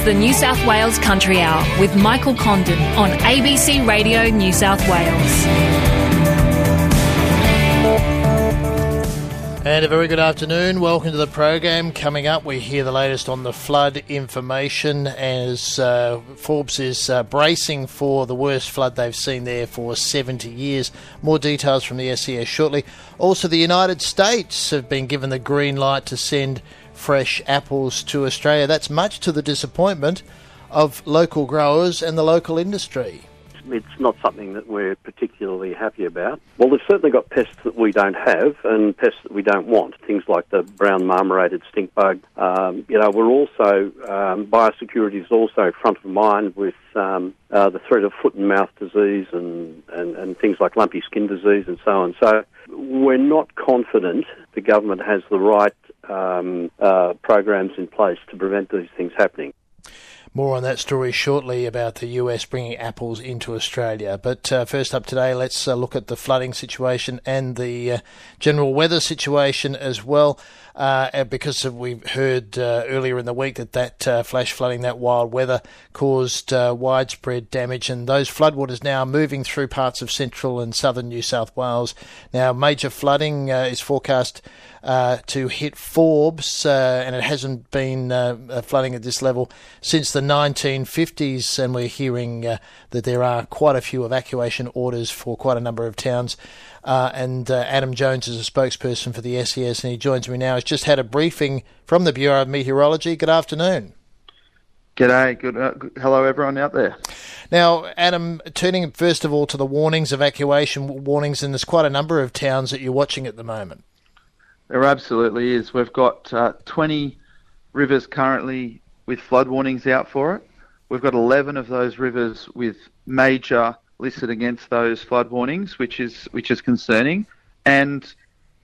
is the New South Wales Country Hour with Michael Condon on ABC Radio New South Wales. And a very good afternoon. Welcome to the program. Coming up, we hear the latest on the flood information as uh, Forbes is uh, bracing for the worst flood they've seen there for 70 years. More details from the SES shortly. Also, the United States have been given the green light to send fresh apples to Australia. That's much to the disappointment of local growers and the local industry. It's not something that we're particularly happy about. Well, they've certainly got pests that we don't have and pests that we don't want. Things like the brown marmorated stink bug. Um, you know, we're also um, biosecurity is also front of mind with um, uh, the threat of foot and mouth disease and, and, and things like lumpy skin disease and so on. So we're not confident the government has the right um, uh, programs in place to prevent these things happening. More on that story shortly about the US bringing apples into Australia. But uh, first up today, let's uh, look at the flooding situation and the uh, general weather situation as well. Uh, because we've heard uh, earlier in the week that that uh, flash flooding, that wild weather, caused widespread damage, and those floodwaters now moving through parts of central and southern New South Wales. Now, major flooding is forecast uh, to hit Forbes, uh, and it hasn't been uh, uh flooding at this level since the 1950s. And we're hearing uh, that there are quite a few evacuation orders for quite a number of towns. Uh, and Adam Jones is a spokesperson for the SES, and he joins me now. He's just had a briefing from the Bureau of Meteorology. Good afternoon. G'day. Good, uh, good. Hello, everyone out there. Now, Adam, turning first of all to the warnings, evacuation warnings, and there's quite a number of towns that you're watching at the moment. There absolutely is. We've got uh, 20 rivers currently with flood warnings out for it. We've got 11 of those rivers with major listed against those flood warnings, which is which is concerning. And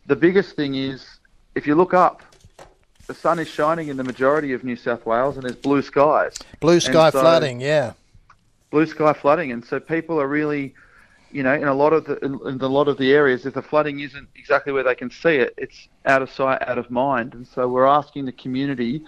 the biggest thing is, if you look up, the sun is shining in the majority of New South Wales, and there's blue skies. Blue sky so, flooding, yeah. Blue sky flooding, and so people are really you know, in a lot of the in a lot of the areas, if the flooding isn't exactly where they can see it, it's out of sight, out of mind. And so we're asking the community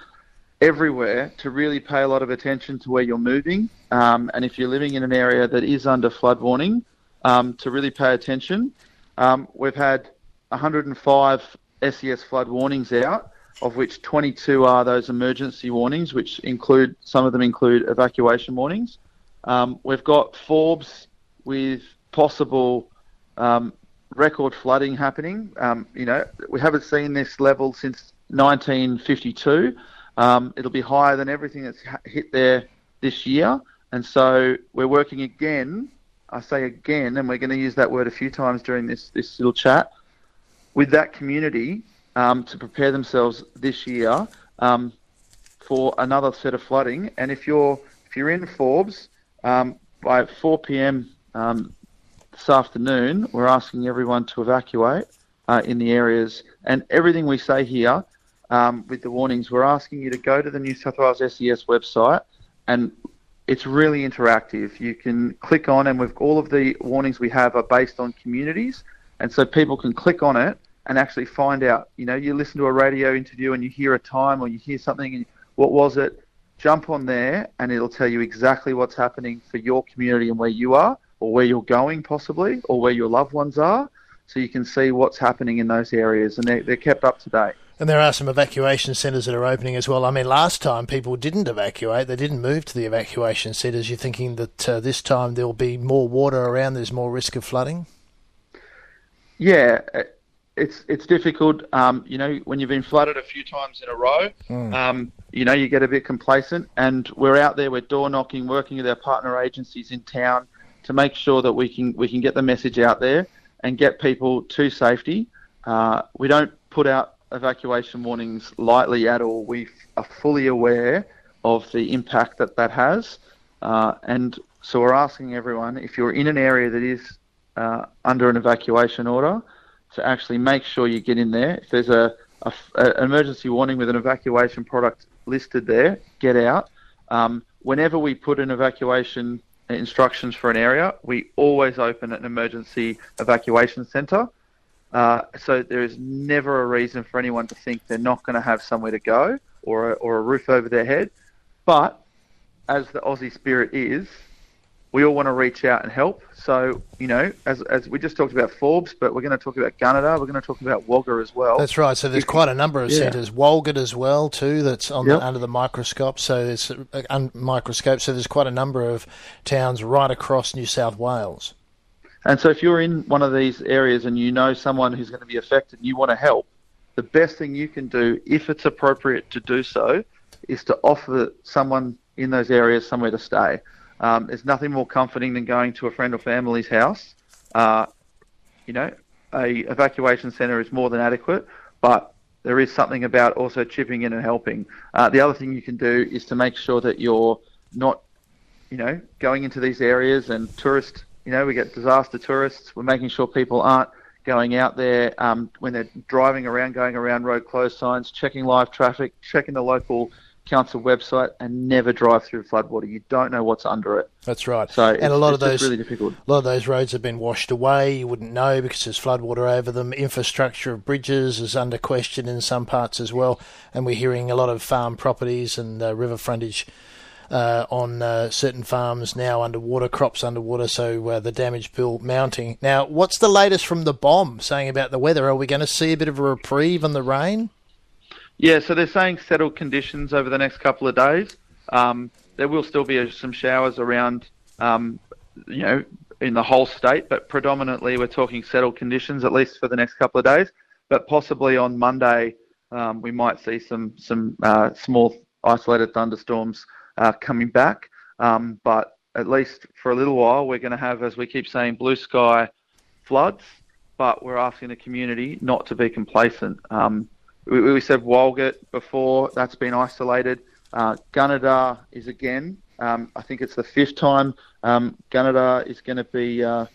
everywhere to really pay a lot of attention to where you're moving, um, and if you're living in an area that is under flood warning, um, to really pay attention. Um, we've had 105 SES flood warnings out, of which 22 are those emergency warnings, which include some of them include evacuation warnings. Um, we've got Forbes with possible um, record flooding happening. Um, you know, we haven't seen this level since 1952. Um, it'll be higher than everything that's hit there this year, and so we're working again. I say again, and we're going to use that word a few times during this this little chat with that community um, to prepare themselves this year um, for another set of flooding. And if you're if you're in Forbes um, by 4 p.m. Um, this afternoon, we're asking everyone to evacuate uh, in the areas. And everything we say here um, with the warnings, we're asking you to go to the New South Wales SES website and it's really interactive. You can click on, and with all of the warnings we have are based on communities, and so people can click on it and actually find out. You know, you listen to a radio interview and you hear a time or you hear something, and what was it? Jump on there, and it'll tell you exactly what's happening for your community and where you are or where you're going possibly, or where your loved ones are, so you can see what's happening in those areas, and they're, they're kept up to date. And there are some evacuation centres that are opening as well. I mean, last time people didn't evacuate; they didn't move to the evacuation centres. You're thinking that uh, this time there'll be more water around. There's more risk of flooding. Yeah, it's it's difficult. Um, you know, when you've been flooded a few times in a row, mm. um, you know, you get a bit complacent. And we're out there, we're door knocking, working with our partner agencies in town to make sure that we can we can get the message out there and get people to safety. Uh, we don't put out evacuation warnings lightly at all. We are fully aware of the impact that that has, uh, and so we're asking everyone if you're in an area that is uh, under an evacuation order to actually make sure you get in there. If there's a, a, a emergency warning with an evacuation product listed there, get out. Um, whenever we put an evacuation instructions for an area, we always open an emergency evacuation centre. Uh, so there is never a reason for anyone to think they're not going to have somewhere to go or a, or a roof over their head. But as the Aussie spirit is, we all want to reach out and help. So, you know, as, as we just talked about Forbes, but we're going to talk about Gunnedah, we're going to talk about Wagga as well. That's right. So there's quite a number of Yeah. centres. Walgett as well, too, that's on Yep. the, under the microscope. So there's uh, microscope. So there's quite a number of towns right across New South Wales. And so if you're in one of these areas and you know someone who's going to be affected and you want to help, the best thing you can do, if it's appropriate to do so, is to offer someone in those areas somewhere to stay. Um, there's nothing more comforting than going to a friend or family's house. Uh, you know, a evacuation centre is more than adequate, but there is something about also chipping in and helping. Uh, the other thing you can do is to make sure that you're not you know, going into these areas and tourist, you know, we get disaster tourists. We're making sure people aren't going out there um, when they're driving around, going around road closed signs, checking live traffic, checking the local council website, and never drive through floodwater. You don't know what's under it. That's right. So and a lot of those really difficult. A lot of those roads have been washed away. You wouldn't know because there's floodwater over them. Infrastructure of bridges is under question in some parts as well. And we're hearing a lot of farm properties and uh, river frontage uh, on uh, certain farms now underwater, crops underwater, so uh, the damage bill mounting. Now, what's the latest from the BoM saying about the weather? Are we going to see a bit of a reprieve on the rain? Yeah, so they're saying settled conditions over the next couple of days. Um, there will still be some showers around, um, you know, in the whole state, but predominantly we're talking settled conditions at least for the next couple of days. But possibly on Monday, um, we might see some some uh, small isolated thunderstorms uh, coming back. Um, but at least for a little while, we're going to have, as we keep saying, blue sky floods. But we're asking the community not to be complacent. Um, we, we said Walgett before, that's been isolated. Uh, Gunnedah is again, um, I think it's the fifth time um, Gunnedah is going to be uh,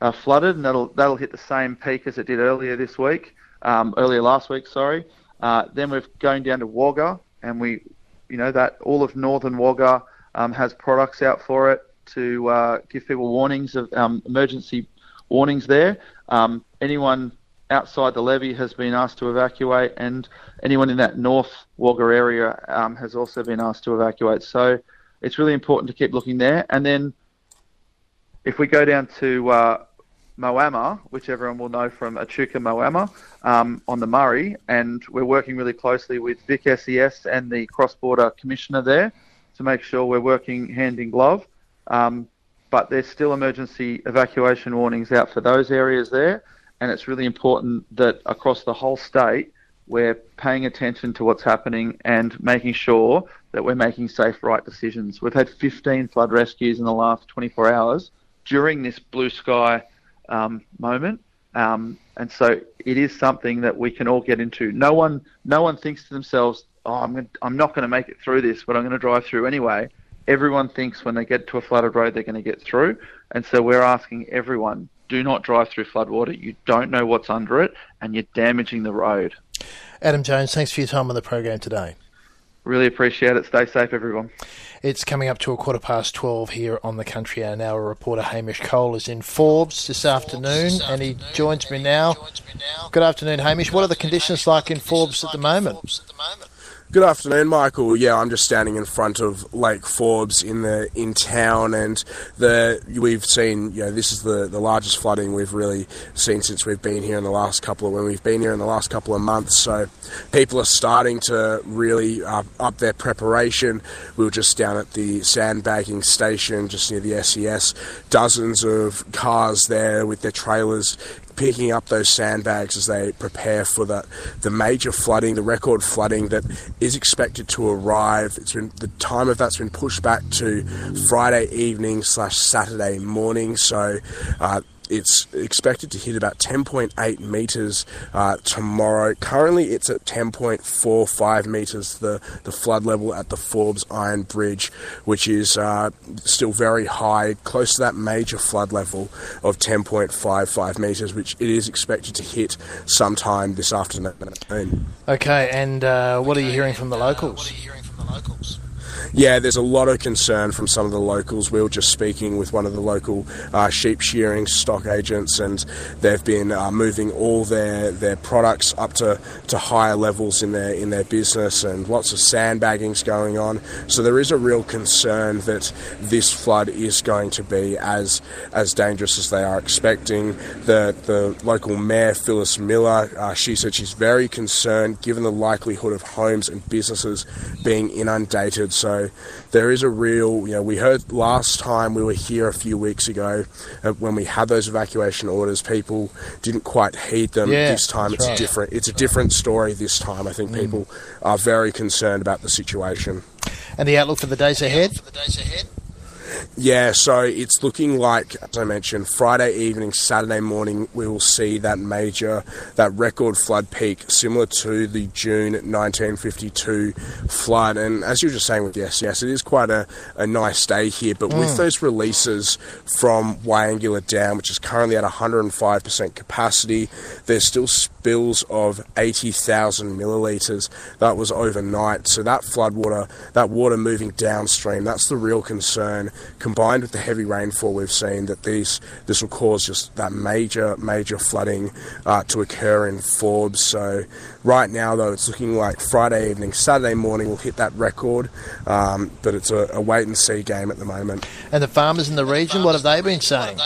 uh, flooded, and that'll that'll hit the same peak as it did earlier this week, um, earlier last week, sorry. Uh, then we're going down to Wagga, and we, you know, that all of northern Wagga um, has products out for it to uh, give people warnings of um, emergency warnings there. Um, anyone outside the levee has been asked to evacuate, and anyone in that North Wagga area um, has also been asked to evacuate. So it's really important to keep looking there. And then if we go down to uh, Moama, which everyone will know from Echuca Moama um, on the Murray, and we're working really closely with Vic SES and the cross-border commissioner there to make sure we're working hand in glove. Um, but there's still emergency evacuation warnings out for those areas there, and it's really important that across the whole state we're paying attention to what's happening and making sure that we're making safe, right decisions. We've had 15 flood rescues in the last 24 hours during this blue sky um, moment, um, and so it is something that we can all get into. No one, no one thinks to themselves, "Oh, I'm, gonna, I'm not going to make it through this, but I'm going to drive through anyway." Everyone thinks when they get to a flooded road they're going to get through, and so we're asking everyone: do not drive through floodwater. You don't know what's under it, and you're damaging the road. Adam Jones, thanks for your time on the program today. Really appreciate it. Stay safe, everyone. It's coming up to a quarter past 12 here on the Country Hour. Now, our reporter Hamish Cole is in Forbes this afternoon, and he joins me now. Good afternoon, Hamish. What are the conditions like in Forbes at the moment? Good afternoon, Michael. Yeah, I'm just standing in front of Lake Forbes in the in town, and the we've seen. You know, this is the, the largest flooding we've really seen since we've been here in the last couple of when we've been here in the last couple of months. So, people are starting to really uh, up their preparation. We were just down at the sandbagging station, just near the SES. Dozens of cars there with their trailers picking up those sandbags as they prepare for the, the major flooding, the record flooding that is expected to arrive. It's been the time of that's been pushed back to Friday evening slash Saturday morning. So. Uh, it's expected to hit about 10.8 meters uh, tomorrow. Currently, it's at 10.45 meters, the, the flood level at the Forbes Iron Bridge, which is uh, still very high, close to that major flood level of 10.55 meters, which it is expected to hit sometime this afternoon. Okay, and uh, what are you hearing from the locals? Yeah, there's a lot of concern from some of the locals. We were just speaking with one of the local uh, sheep shearing stock agents, and they've been uh, moving all their, their products up to, to higher levels in their in their business, and lots of sandbaggings going on. So there is a real concern that this flood is going to be as as dangerous as they are expecting. The the local mayor Phyllis Miller, uh, she said she's very concerned given the likelihood of homes and businesses being inundated. So there is a real, you know, we heard last time we were here a few weeks ago uh, when we had those evacuation orders, people didn't quite heed them. Yeah, this time it's right. different. It's a different story this time. I think people are very concerned about the situation. And the outlook for the days ahead? for the days ahead? Yeah, so it's looking like, as I mentioned, Friday evening, Saturday morning, we will see that major, that record flood peak, similar to the June 1952 flood. And as you were just saying with yes, yes, it is quite a, a nice day here. But with mm. those releases from Wyangala Dam, which is currently at 105% capacity, there's still spills of 80,000 millilitres. That was overnight. So that flood water, that water moving downstream, that's the real concern. Combined with the heavy rainfall we've seen, that these this will cause just that major, major flooding uh, to occur in Forbes. So right now, though, it's looking like Friday evening, Saturday morning will hit that record, um, but it's a, a wait and see game at the moment. And the farmers in the region, what have they been saying?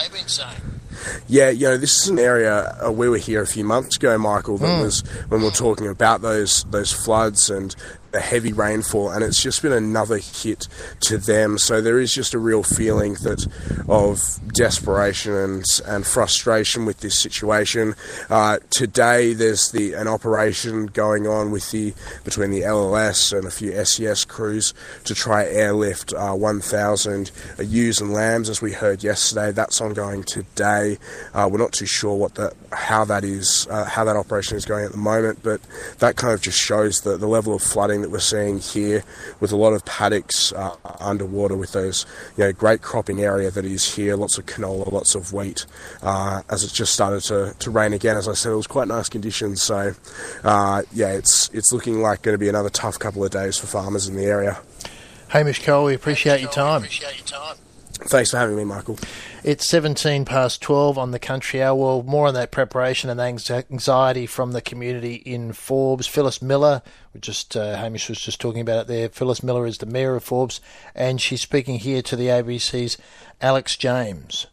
Yeah, you know, this is an area uh, we were here a few months ago, Michael. That was when we were talking about those those floods and the heavy rainfall, and it's just been another hit to them. So there is just a real feeling that of desperation and and frustration with this situation. Uh, today, there's the an operation going on with the between the LLS and a few SES crews to try airlift uh, 1,000 ewes and lambs, as we heard yesterday. That's ongoing today. Uh, we're not too sure what the how that is, uh, how that operation is going at the moment, but that kind of just shows the, the level of flooding that we're seeing here, with a lot of paddocks uh, underwater, with those you know great cropping area that is here, lots of canola, lots of wheat. Uh, as it's just started to, to rain again, as I said, it was quite nice conditions. So uh, yeah, it's it's looking like going to be another tough couple of days for farmers in the area. Hamish Cole, we appreciate your time. Thanks for having me, Michael. It's 17 past 12 on the country hour. Well, more on that preparation and anxiety from the community in Forbes. Phyllis Miller, just uh, Hamish was just talking about it there. Phyllis Miller is the mayor of Forbes, and she's speaking here to the ABC's Alex James.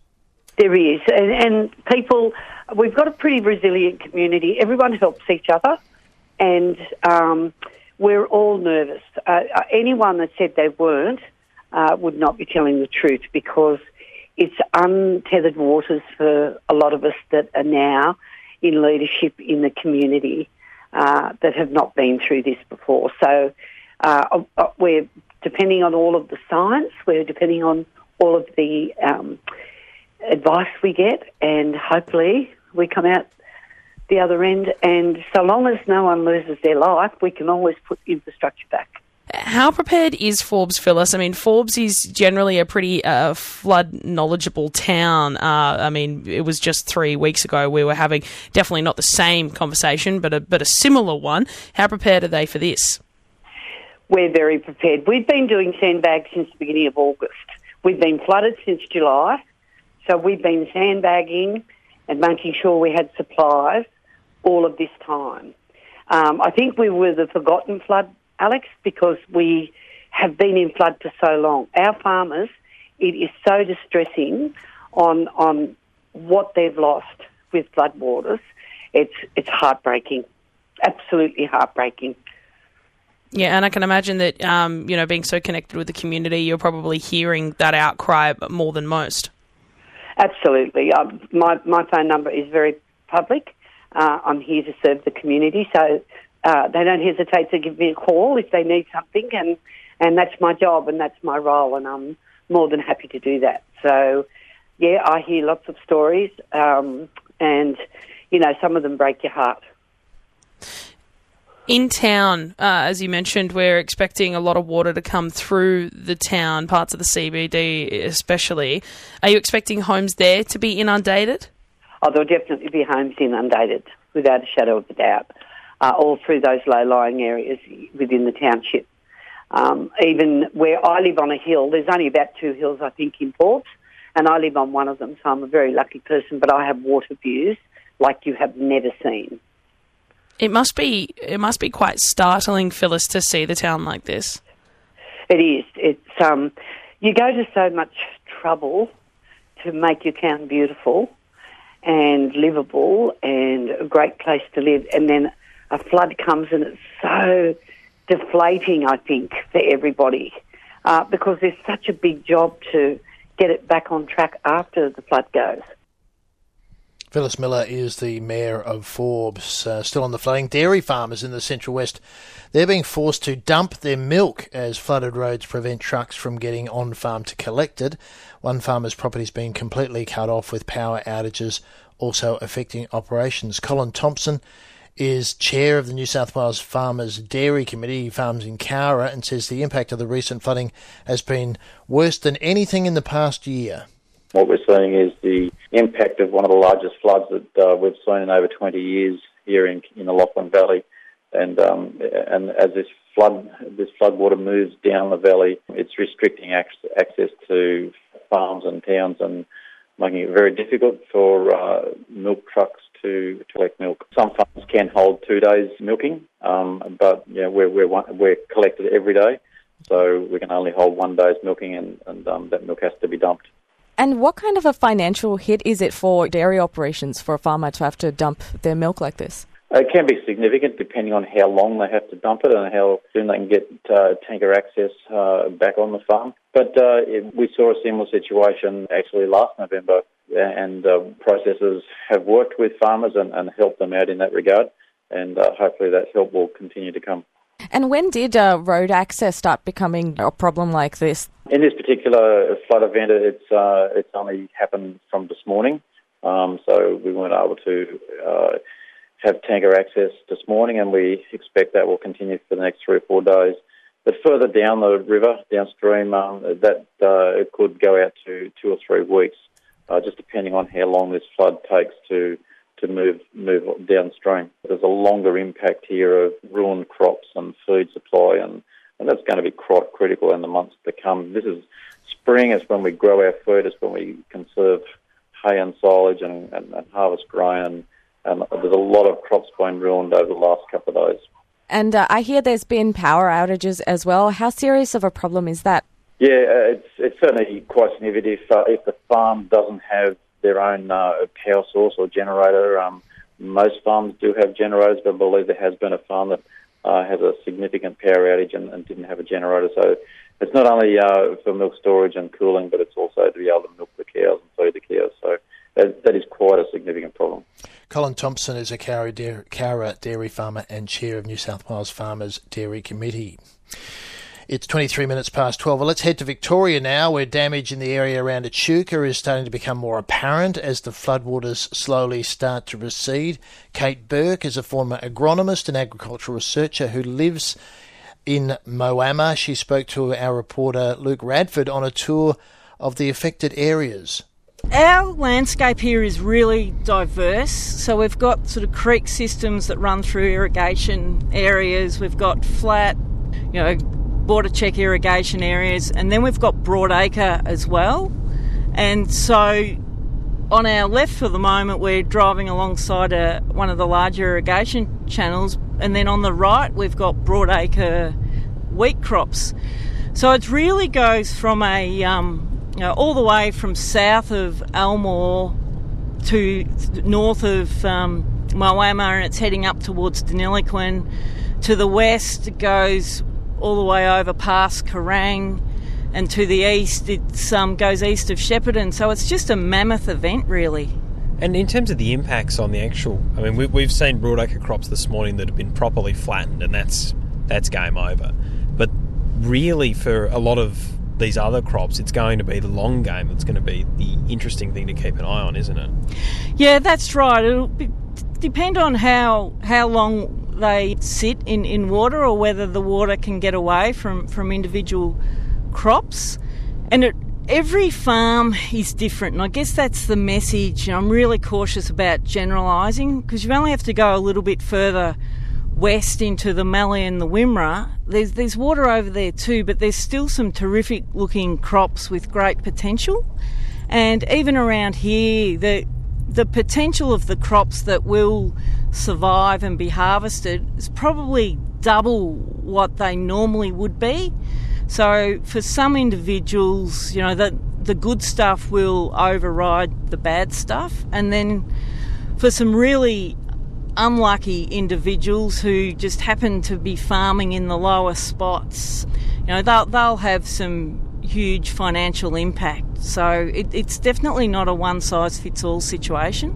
there There is, and, and people, we've got a pretty resilient community. Everyone helps each other, and um, we're all nervous. Uh, uh, anyone that said they weren't uh, would not be telling the truth because it's untethered waters for a lot of us that are now in leadership in the community uh, that have not been through this before. So uh, uh, we're depending on all of the science, we're depending on all of the um, advice we get, and hopefully we come out the other end. And so long as no one loses their life, we can always put infrastructure back. How prepared is Forbes, Phyllis? I mean, Forbes is generally a pretty uh, flood knowledgeable town. Uh, I mean, it was just three weeks ago we were having definitely not the same conversation, but a but a similar one. How prepared are they for this? We're very prepared. We've been doing sandbags since the beginning of August. We've been flooded since July, so we've been sandbagging and making sure we had supplies all of this time. Um, I think we were the forgotten flood Alex, because we have been in flood for so long. Our farmers, it is so distressing on on what they've lost with floodwaters. It's it's heartbreaking, absolutely heartbreaking. Yeah, and I can imagine that um, you know being so connected with the community, you're probably hearing that outcry more than most. Absolutely, um, my my phone number is very public. Uh, I'm here to serve the community, so uh, they don't hesitate to give me a call if they need something, and and that's my job and that's my role, and I'm more than happy to do that. So, yeah, I hear lots of stories, um, and you know, some of them break your heart. In town, uh, as you mentioned, we're expecting a lot of water to come through the town, parts of the CBD especially. Are you expecting homes there to be inundated? Oh, there'll definitely be homes inundated, without a shadow of a doubt uh, all through those low-lying areas within the township. Um, even where I live on a hill, there's only about two hills, I think, in Port, and I live on one of them, so I'm a very lucky person, but I have water views like you have never seen. It must be it must be quite startling, Phyllis, to see the town like this. It is. It's um, you go to so much trouble to make your town beautiful and livable and a great place to live, and then a flood comes and it's so deflating, I think, for everybody uh, because there's such a big job to get it back on track after the flood goes. Phyllis Miller is the mayor of Forbes. Uh, still on the flooding, dairy farmers in the Central West, they're being forced to dump their milk as flooded roads prevent trucks from getting on farm to collect it. One farmer's property has been completely cut off with power outages also affecting operations. Colin Thompson is chair of the New South Wales Farmers Dairy Committee. He farms in Cowra and says the impact of the recent flooding has been worse than anything in the past year. What we're seeing is the impact of one of the largest floods that uh, we've seen in over 20 years here in, in the Lachlan Valley. And um, and as this flood this flood water moves down the valley, it's restricting access to farms and towns and making it very difficult for uh, milk trucks to, collect milk. Some farms can hold two days milking, um, but yeah, we're, we're, we're collected every day, so we can only hold one day's milking, and, and um, that milk has to be dumped. And what kind of a financial hit is it for dairy operations for a farmer to have to dump their milk like this? It can be significant depending on how long they have to dump it and how soon they can get uh, tanker access uh, back on the farm. But uh, we saw a similar situation actually last November, and uh, processors have worked with farmers and, and, helped them out in that regard, and uh, hopefully that help will continue to come. And when did uh, road access start becoming a problem like this? In this particular flood event, it's uh, it's only happened from this morning, um, so we weren't able to uh, have tanker access this morning, and we expect that will continue for the next three or four days. But further down the river, downstream, um, that uh, it could go out to two or three weeks, uh, just depending on how long this flood takes to to move move downstream. There's a longer impact here of ruined crops and food supply, and, and that's going to be quite critical in the months to come. This is spring is when we grow our food, it's when we conserve hay and silage and, and, and harvest grain, and, and there's a lot of crops being ruined over the last couple of days. And uh, I hear there's been power outages as well. How serious of a problem is that? Yeah, uh, it's it's certainly quite significant if uh, if the farm doesn't have their own uh, power source or generator. Um, most farms do have generators, but I believe there has been a farm that uh, has a significant power outage and, and, didn't have a generator. So it's not only uh, for milk storage and cooling, but it's also to be able to milk the cows and feed the cows. So that, that is quite a significant problem. Colin Thompson is a Cowra dairy, dairy farmer and chair of New South Wales Farmers Dairy Committee. It's 23 minutes past 12. Well, let's head to Victoria now, where damage in the area around Echuca is starting to become more apparent as the floodwaters slowly start to recede. Kate Burke is a former agronomist and agricultural researcher who lives in Moama. She spoke to our reporter Luke Radford on a tour of the affected areas. Our landscape here is really diverse. So we've got sort of creek systems that run through irrigation areas. We've got flat, you know, border check irrigation areas, and then we've got Broadacre as well. And so on our left for the moment, we're driving alongside a, one of the larger irrigation channels, and then on the right, we've got Broadacre wheat crops. So it really goes from a um, you know, all the way from south of Elmore to north of um, Moama, and it's heading up towards Deniliquin. To the west, it goes all the way over past Kerrang, and to the east it um, goes east of Shepparton. So it's just a mammoth event, really. And in terms of the impacts on the actual, I mean, we, have seen broadacre crops this morning that have been properly flattened, and that's that's game over. But really, for a lot of these other crops, it's going to be the long game that's going to be the interesting thing to keep an eye on, isn't it? Yeah, that's right. It'll be, depend on how how long they sit in, in water or whether the water can get away from, from individual crops. And it, every farm is different, and I guess that's the message. I'm really cautious about generalising because you only have to go a little bit further west into the Mallee and the Wimmera, there's there's water over there too, but there's still some terrific looking crops with great potential. And even around here, the the potential of the crops that will survive and be harvested is probably double what they normally would be. So for some individuals, you know, the the good stuff will override the bad stuff, and then for some really unlucky individuals who just happen to be farming in the lower spots, you know, they'll, they'll have some huge financial impact. So it, it's definitely not a one size fits all situation.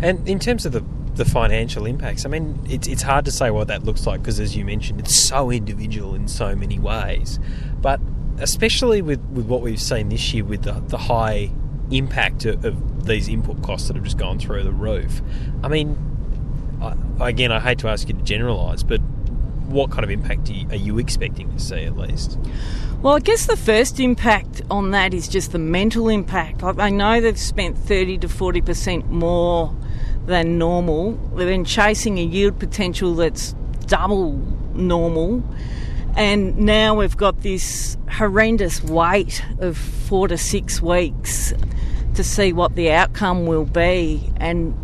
And in terms of the the financial impacts, I mean, it's it's hard to say what that looks like because, as you mentioned, it's so individual in so many ways. But especially with, with what we've seen this year with the, the high impact of, of these input costs that have just gone through the roof. I mean, I, again, I hate to ask you to generalise, but what kind of impact you, are you expecting to see at least? Well, I guess the first impact on that is just the mental impact. I, know they've spent 30 to 40% more than normal. They've been chasing a yield potential that's double normal. And now we've got this horrendous wait of four to six weeks to see what the outcome will be. And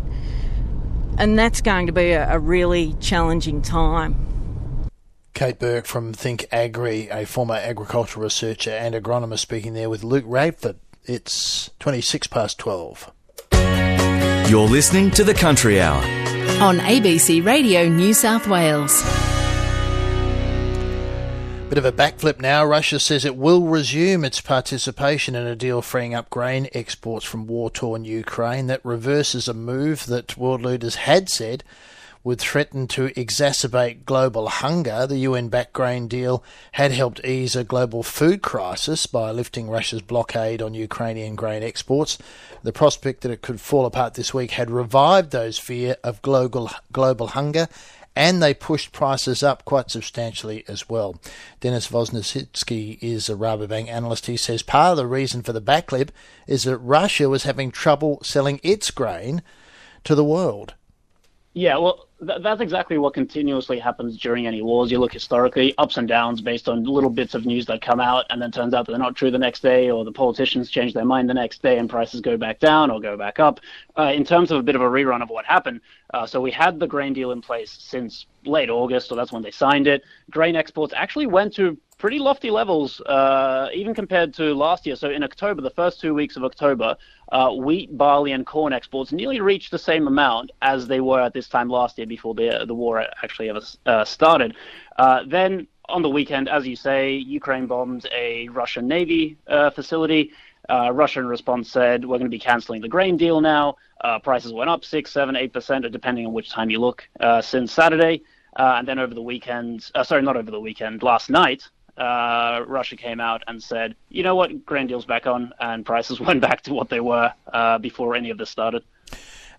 and that's going to be a, a really challenging time. Kate Burke from Think Agri, a former agricultural researcher and agronomist, speaking there with Luke Radford. It's 26 past 12. You're listening to the Country Hour on ABC Radio New South Wales. Bit of a backflip now. Russia says it will resume its participation in a deal freeing up grain exports from war torn Ukraine. That reverses a move that world leaders had said would threaten to exacerbate global hunger. The UN backed grain deal had helped ease a global food crisis by lifting Russia's blockade on Ukrainian grain exports. The prospect that it could fall apart this week had revived those fear of global global hunger and they pushed prices up quite substantially as well. Dennis Voznesenski is a Rabobank analyst. He says part of the reason for the backlip is that Russia was having trouble selling its grain to the world. Yeah, well, th- that's exactly what continuously happens during any wars. You look historically, ups and downs based on little bits of news that come out, and then turns out they're not true the next day, or the politicians change their mind the next day, and prices go back down or go back up. Uh, in terms of a bit of a rerun of what happened, uh, so we had the grain deal in place since late August, so that's when they signed it. Grain exports actually went to pretty lofty levels, uh, even compared to last year. So in October, the first two weeks of October, uh, wheat, barley, and corn exports nearly reached the same amount as they were at this time last year before the the war actually ever uh, started. Uh, then on the weekend, as you say, Ukraine bombed a Russian Navy uh, facility. Uh, Russia, response, said, We're going to be canceling the grain deal now. prices went up 6, 7, 8%, depending on which time you look, since Saturday. and then over the weekend, sorry, not over the weekend, last night, uh, Russia came out and said, you know what, grain deal's back on, and prices went back to what they were uh, before any of this started.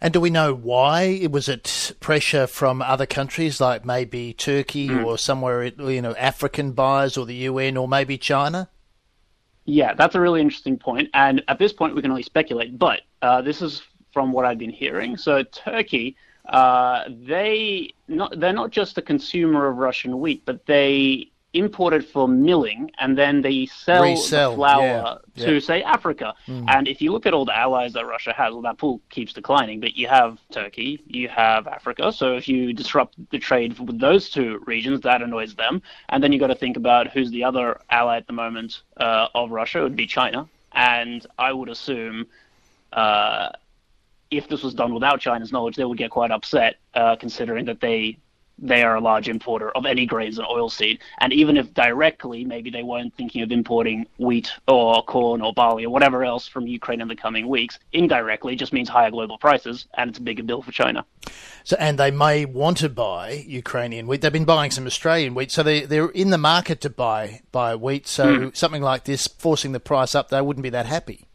And do we know why? Was it pressure from other countries, like maybe Turkey mm. or somewhere, you know, African buyers or the UN or maybe China? Yeah, that's a really interesting point. And at this point, we can only speculate. But uh, this is from what I've been hearing. So Turkey, uh, they not they're not just a consumer of Russian wheat, but they imported for milling and then they sell Resell, the flour yeah, to yeah. say Africa. Mm. And if you look at all the allies that Russia has, well that pool keeps declining, but you have Turkey, you have Africa. So if you disrupt the trade with those two regions, that annoys them. And then you've got to think about who's the other ally at the moment uh, of Russia. It would be China. And I would assume uh, if this was done without China's knowledge, they would get quite upset, uh, considering that they they are a large importer of any grains and oilseed. And even if directly, maybe they weren't thinking of importing wheat or corn or barley or whatever else from Ukraine in the coming weeks, indirectly just means higher global prices and it's a bigger bill for China. So, and they may want to buy Ukrainian wheat. They've been buying some Australian wheat, so they they're in the market to buy buy wheat. So mm. something like this, forcing the price up, they wouldn't be that happy.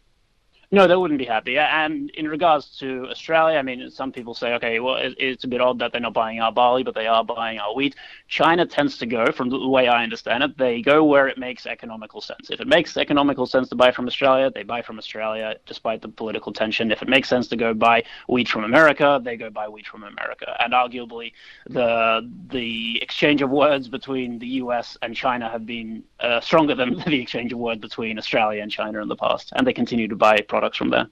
No, they wouldn't be happy. And in regards to Australia, I mean, some people say, okay, well, it's a bit odd that they're not buying our barley, but they are buying our wheat. China tends to go, from the way I understand it, they go where it makes economical sense. If it makes economical sense to buy from Australia, they buy from Australia, despite the political tension. If it makes sense to go buy wheat from America, they go buy wheat from America. And arguably, the the exchange of words between the U.S. and China have been uh, stronger than the exchange of words between Australia and China in the past, and they continue to buy products from there.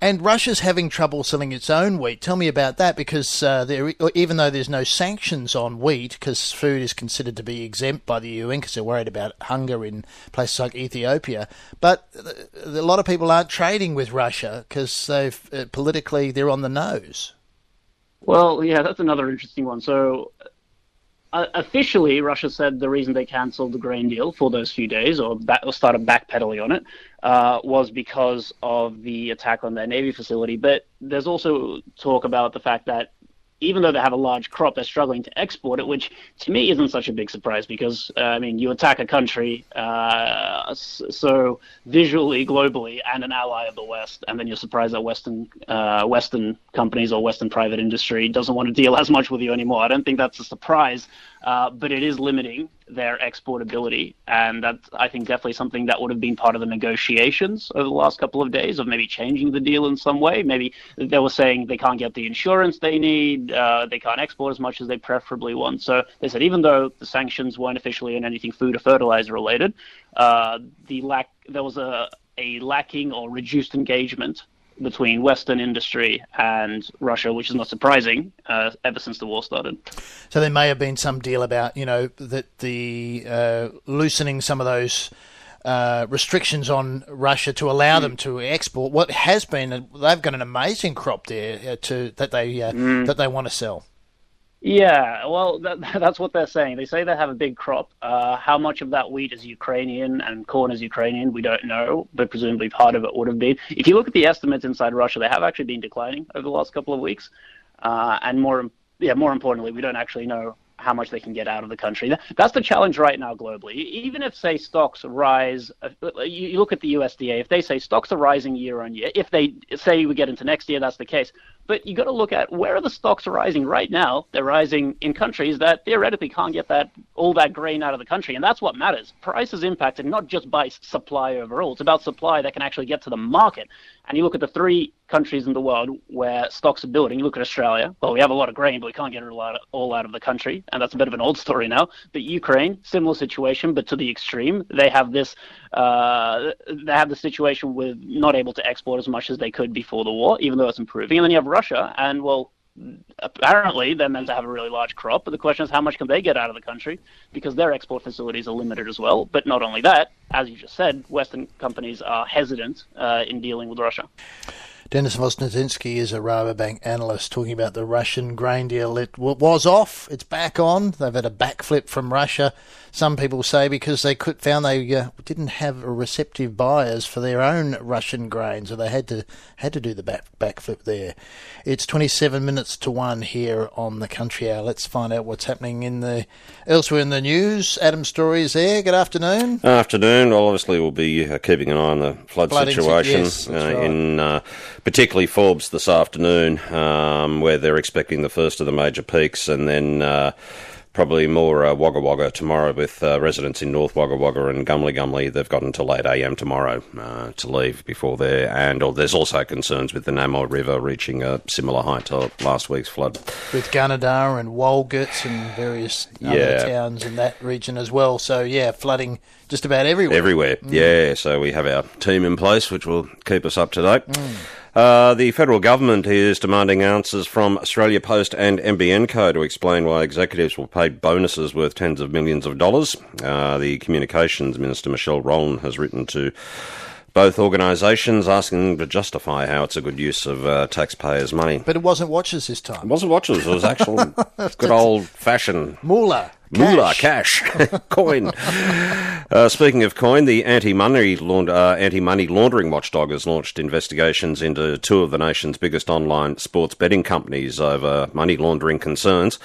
And Russia's having trouble selling its own wheat. Tell me about that, because uh, there, even though there's no sanctions on wheat, because food is considered to be exempt by the UN, because they're worried about hunger in places like Ethiopia, but a lot of people aren't trading with Russia because they've uh, politically they're on the nose. Well, yeah, that's another interesting one. So uh, officially, Russia said the reason they cancelled the grain deal for those few days, or, back, or started backpedaling on it, uh, was because of the attack on their navy facility. But there's also talk about the fact that even though they have a large crop, they're struggling to export it, which to me isn't such a big surprise because, uh, I mean, you attack a country uh, so visually, globally, and an ally of the West, and then you're surprised that Western uh, Western companies or Western private industry doesn't want to deal as much with you anymore. I don't think that's a surprise, uh, but it is limiting their exportability, and that's I think definitely something that would have been part of the negotiations over the last couple of days of maybe changing the deal in some way. Maybe they were saying they can't get the insurance they need, uh, they can't export as much as they preferably want. So they said even though the sanctions weren't officially in anything food or fertilizer related, uh, the lack there was a a lacking or reduced engagement between Western industry and Russia, which is not surprising uh, ever since the war started. So there may have been some deal about, you know, that the uh, loosening some of those. Uh, restrictions on Russia to allow mm. them to export what has been they've got an amazing crop there uh, to that they mm. that they want to sell. Yeah, well, that, that's what they're saying. They say they have a big crop. Uh, how much of that wheat is Ukrainian and corn is Ukrainian, we don't know, but presumably part of it would have been. If you look at the estimates inside Russia, they have actually been declining over the last couple of weeks. Uh, and more, yeah, more importantly, we don't actually know how much they can get out of the country. That's the challenge right now globally. Even if, say, stocks rise, uh, you look at the USDA, if they say stocks are rising year on year, if they say we get into next year, that's the case. But you got to look at where are the stocks rising right now. They're rising in countries that theoretically can't get that all that grain out of the country, and that's what matters. Price is impacted not just by supply overall; it's about supply that can actually get to the market. And you look at the three countries in the world where stocks are building. You look at Australia. Well, we have a lot of grain, but we can't get it all out of the country, and that's a bit of an old story now. But Ukraine, similar situation, but to the extreme. They have this. Uh, they have the situation with not able to export as much as they could before the war, even though it's improving. And then you have Russia, and well, apparently they're meant to have a really large crop, but the question is how much can they get out of the country because their export facilities are limited as well. But not only that, as you just said, Western companies are hesitant uh, in dealing with Russia. Dennis Voznesenski is a Rabobank analyst talking about the Russian grain deal. It was off, it's back on. They've had a backflip from Russia some people say because they could found they uh, didn't have receptive buyers for their own Russian grain, so they had to had to do the back backflip there. It's 27 minutes to one here on the Country Hour. Let's find out what's happening in the elsewhere in the news. Adam Story is there. Good afternoon. Afternoon. Well, obviously we'll be uh, keeping an eye on the flood Flooding situation yes, uh, right. in uh, particularly Forbes this afternoon, um, where they're expecting the first of the major peaks, and then uh, probably more uh, Wagga Wagga tomorrow with uh, residents in North Wagga Wagga and Gumly Gumly. They've got until 8 a.m. tomorrow uh, to leave before there. And or there's also concerns with the Namoi River reaching a similar height to last week's flood. With Gunnedah and Walgett and various other yeah. towns in that region as well. So, yeah, flooding just about everywhere. Everywhere, mm. yeah. So we have our team in place, which will keep us up to date. Mm. Uh, the federal government is demanding answers from Australia Post and NBN Co to explain why executives were paid bonuses worth tens of millions of dollars. Uh, the Communications Minister Michelle Rowland has written to both organisations asking them to justify how it's a good use of uh, taxpayers' money. But it wasn't watches this time. It wasn't watches. It was actual good old fashioned moolah. Moolah cash, coin. Uh, speaking of coin, the anti-money, laund- uh, anti-money laundering watchdog has launched investigations into two of the nation's biggest online sports betting companies over money laundering concerns.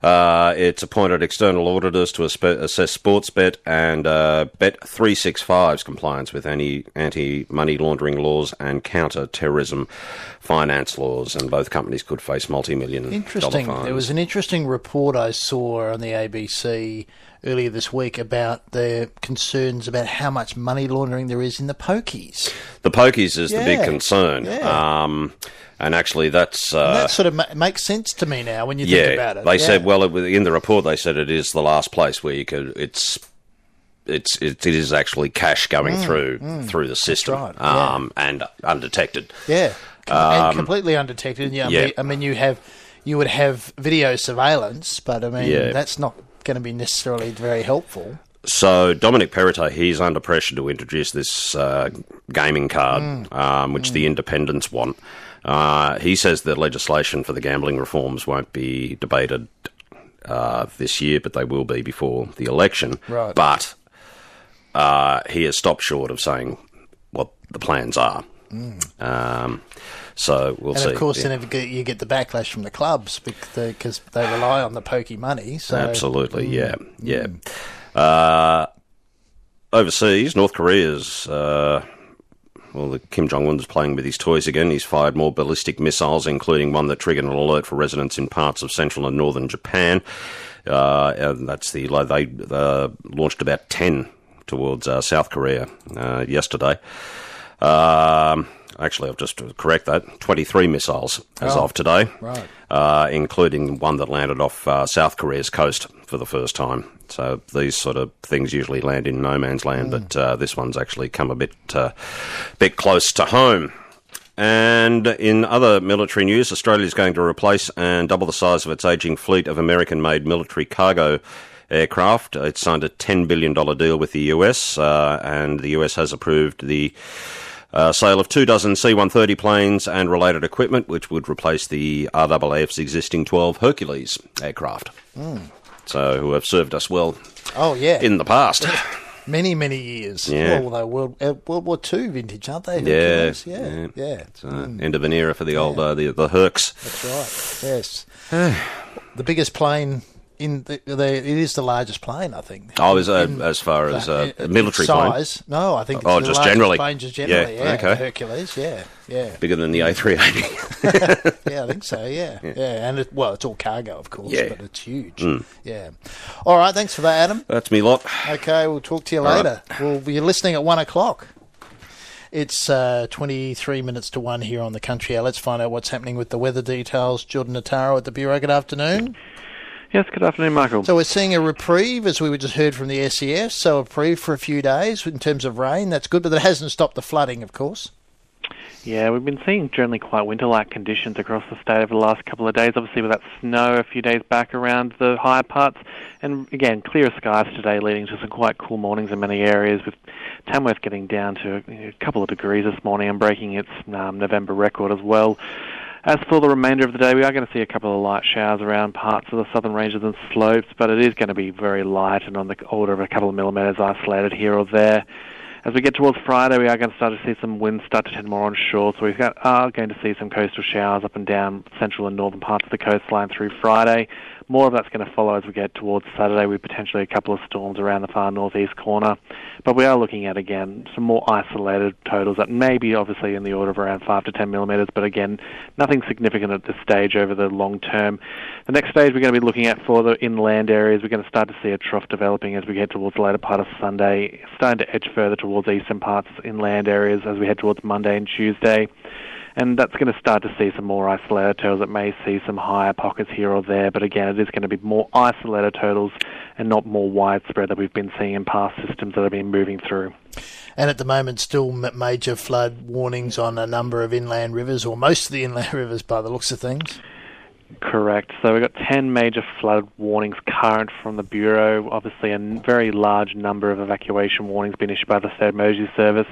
Uh, it's appointed external auditors to assess Sportsbet and uh, Bet365's compliance with any anti-money laundering laws and counter-terrorism finance laws, and both companies could face multi-million Interesting. dollar fines. There was an interesting report I saw on the ABC earlier this week about the concerns about how much money laundering there is in the pokies. The pokies is the big concern. yeah. Um, and actually, that's. Uh, And that sort of ma- makes sense to me now when you yeah, think about it. they Yeah. said, well, it, in the report, they said it is the last place where you could. It's. It's it, it is actually cash going Mm, through mm. through the system right, yeah. um, and undetected. Yeah, Um, and completely undetected. Yeah, I. Mean, I mean, you have you would have video surveillance, but I mean, Yeah. that's not going to be necessarily very helpful. So Dominic Perrottet, he's under pressure to introduce this uh, gaming card, Mm. um, which the independents want. Uh, he says the legislation for the gambling reforms won't be debated uh, this year, but they will be before the election. Right. But uh, he has stopped short of saying what the plans are. Mm. Um, so we'll and see. of course, Yeah. then you get- the backlash from the clubs because they rely on the pokey money. So Absolutely, Mm. yeah, yeah. Uh, overseas, North Korea's. Uh, well, the Kim Jong Un's playing with his toys again. He's fired more ballistic missiles, including one that triggered an alert for residents in parts of central and northern Japan. Uh, and that's the they uh, launched about ten towards uh, South Korea uh, yesterday. Um, actually, I've just to correct that. Twenty-three missiles as Oh, of today, right. uh, including one that landed off uh, South Korea's coast for the first time. So these sort of things usually land in no man's land, but uh, this one's actually come a bit uh, bit close to home. And in other military news, Australia is going to replace and double the size of its aging fleet of American-made military cargo aircraft. It signed a $10 billion deal with the US, uh, and the US has approved the uh, sale of two dozen C-130 planes and related equipment, which would replace the RAAF's existing 12 Hercules aircraft. Mm. So, who have served us well Oh yeah, in the past. many many years. Yeah. Well, they World uh, World War Two vintage, aren't they? Yeah, yeah, yeah. It's, uh, End of an era for the old uh, the the Hercs. That's right. Yes, the biggest plane in the, the it is the largest plane, I think. Oh, is uh, as far as uh, military plane? size? No, I think. It's Oh, the just generally. Plane just generally. Yeah, Yeah, okay. Hercules. Yeah, yeah. Bigger than the A380. yeah, I think so. Yeah, yeah, and it, well, it's all cargo, of course, Yeah. but it's huge. Mm. Yeah. All right, thanks for that, Adam. That's me lot. Okay, we'll talk to you All later. We'll be listening at one o'clock. It's uh, 23 minutes to one here on the country. Let's find out what's happening with the weather details. Jordan Notara at the Bureau. Good afternoon. Yes, good afternoon, Michael. So we're seeing a reprieve, as we just heard from the SES. So a reprieve for a few days in terms of rain. That's good, but that hasn't stopped the flooding, of course. Yeah, we've been seeing generally quite winter-like conditions across the state over the last couple of days. Obviously, with that snow a few days back around the higher parts, and again, clear skies today, leading to some quite cool mornings in many areas. With Tamworth getting down to a couple of degrees this morning and breaking its um, November record as well. As for the remainder of the day, we are going to see a couple of light showers around parts of the southern ranges and slopes, but it is going to be very light and on the order of a couple of millimetres isolated here or there. As we get towards Friday, we are going to start to see some winds start to tend more onshore, so we are going to see some coastal showers up and down central and northern parts of the coastline through Friday. More of that's going to follow as we get towards Saturday, with potentially a couple of storms around the far northeast corner. But we are looking at, again, some more isolated totals that may be obviously in the order of around 5 to 10 millimetres, but again, nothing significant at this stage over the long term. The next stage we're going to be looking at for the inland areas, we're going to start to see a trough developing as we get towards the later part of Sunday, starting to edge further towards eastern parts, inland areas as we head towards Monday and Tuesday. And that's going to start to see some more isolated turtles It may see some higher pockets here or there, but again, it is going to be more isolated turtles and not more widespread that we've been seeing in past systems that have been moving through. And at the moment, still major flood warnings on a number of inland rivers, or most of the inland rivers by the looks of things. Correct. So we've got 10 major flood warnings current from the Bureau. Obviously, a very large number of evacuation warnings been issued by the State Emergency Service.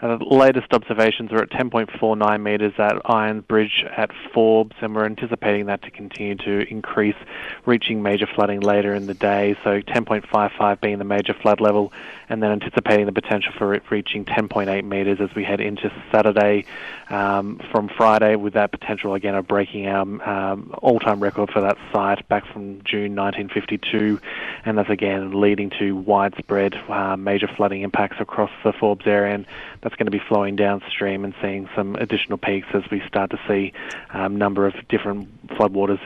Uh, the latest observations are at 10.49 metres at Iron Bridge at Forbes, and we're anticipating that to continue to increase, reaching major flooding later in the day. So 10.55 being the major flood level, and then anticipating the potential for it reaching 10.8 metres as we head into Saturday um, from Friday, with that potential again of breaking our um, all-time record for that site back from June 1952, and that's again leading to widespread uh, major flooding impacts across the Forbes area, and that's going to be flowing downstream and seeing some additional peaks as we start to see a um, number of different floodwaters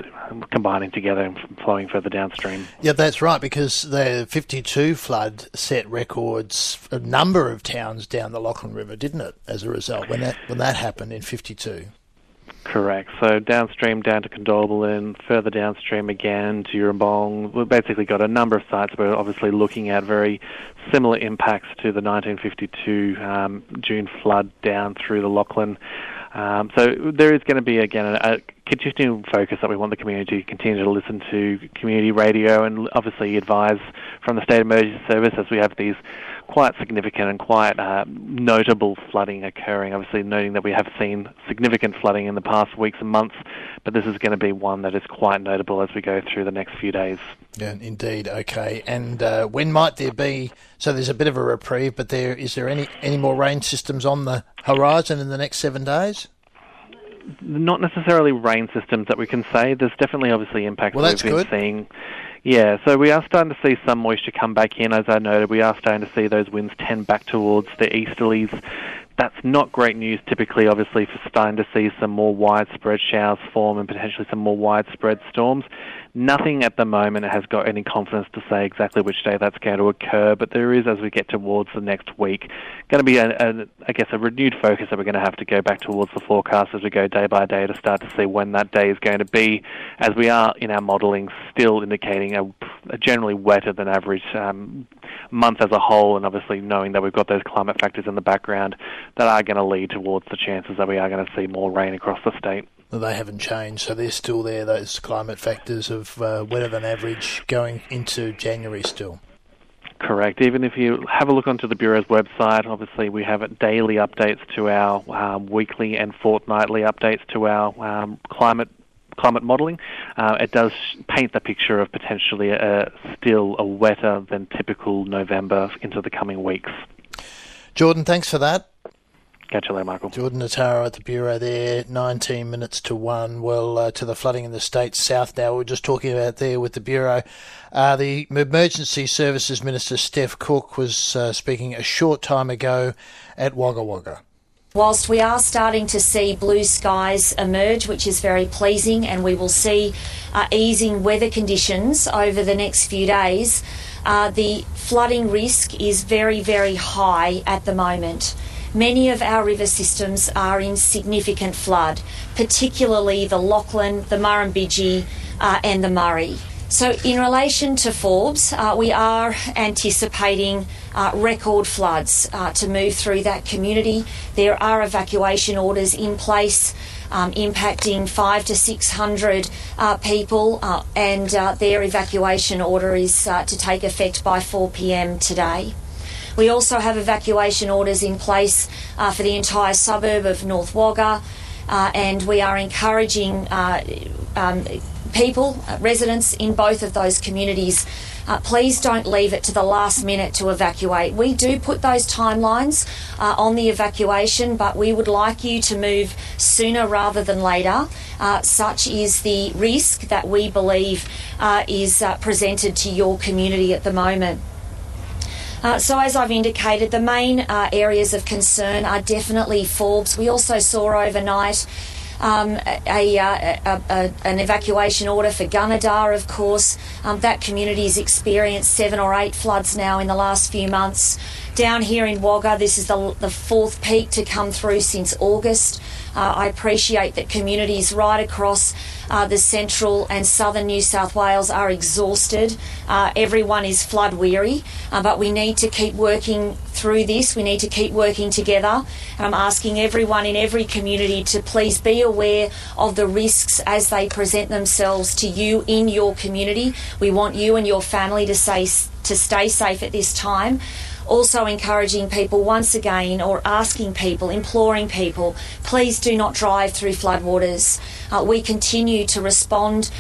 combining together and flowing further downstream. Yeah, that's right, because the 52 flood set records a number of towns down the Lachlan River, didn't it, as a result, when that, when that happened in 52? Correct. So downstream down to Condobolin, further downstream again to Euabalong. We've basically got a number of sites we're obviously looking at very similar impacts to the 1952 um, June flood down through the Lachlan. Um, so there is going to be again a, a continuing focus that we want the community to continue to listen to community radio and obviously advise from the state emergency service as we have these quite significant and quite uh, notable flooding occurring. Obviously, noting that we have seen significant flooding in the past weeks and months, but this is going to be one that is quite notable as we go through the next few days. Yeah, indeed. Okay, and uh, when might there be? So there's a bit of a reprieve, but there is there any any more rain systems on the horizon in the next seven days? Not necessarily rain systems that we can say. There's definitely obviously impacts well, that's we've been good. seeing yeah, so we are starting to see some moisture come back in. As I noted, we are starting to see those winds tend back towards the easterlies. That's not great news typically, obviously, for starting to see some more widespread showers form and potentially some more widespread storms. Nothing at the moment has got any confidence to say exactly which day that's going to occur, but there is, as we get towards the next week, going to be, a, a, I guess, a renewed focus that we're going to have to go back towards the forecast as we go day by day to start to see when that day is going to be, as we are in our modelling still indicating a, a generally wetter than average um, month as a whole, and obviously knowing that we've got those climate factors in the background that are going to lead towards the chances that we are going to see more rain across the state they haven't changed, so they're still there. Those climate factors of uh, wetter than average going into January still. Correct. Even if you have a look onto the Bureau's website, obviously we have daily updates to our um, weekly and fortnightly updates to our um, climate climate modelling. Uh, it does paint the picture of potentially a, still a wetter than typical November into the coming weeks. Jordan, thanks for that. Catch you later, Michael. Jordan Notara at the Bureau there, 19 minutes to 1. Well, uh, to the flooding in the states south now. We are just talking about there with the Bureau. Uh, the Emergency Services Minister, Steph Cooke, was uh, speaking a short time ago at Wagga Wagga. Whilst we are starting to see blue skies emerge, which is very pleasing, and we will see uh, easing weather conditions over the next few days, uh, the flooding risk is very, very high at the moment. Many of our river systems are in significant flood, particularly the Lachlan, the Murrumbidgee, uh, and the Murray. So, in relation to Forbes, uh, we are anticipating uh, record floods uh, to move through that community. There are evacuation orders in place. Um, impacting five to six hundred uh, people, uh, and their evacuation order is to take effect by 4 pm today. We also have evacuation orders in place uh, for the entire suburb of North Wagga, uh, and we are encouraging uh, um, people, uh, residents in both of those communities. Uh, please don't leave it to the last minute to evacuate. We do put those timelines uh, on the evacuation, but we would like you to move sooner rather than later. such is the risk that we believe is presented to your community at the moment. Uh, so, as I've indicated, the main uh, areas of concern are definitely Forbes. We also saw overnight um, a, a, a, an evacuation order for Gunnedah, of course. Um, that community has experienced seven or eight floods now in the last few months. Down here in Wagga, this is the, the fourth peak to come through since August. Uh, I appreciate that communities right across uh, the central and southern New South Wales are exhausted. Uh, everyone is flood weary, uh, but we need to keep working through this. We need to keep working together. I'm asking everyone in every community to please be aware of the risks as they present themselves to you in your community. We want you and your family to say to stay safe at this time. Also encouraging people once again or asking people, imploring people, please do not drive through floodwaters. Uh, we continue to respond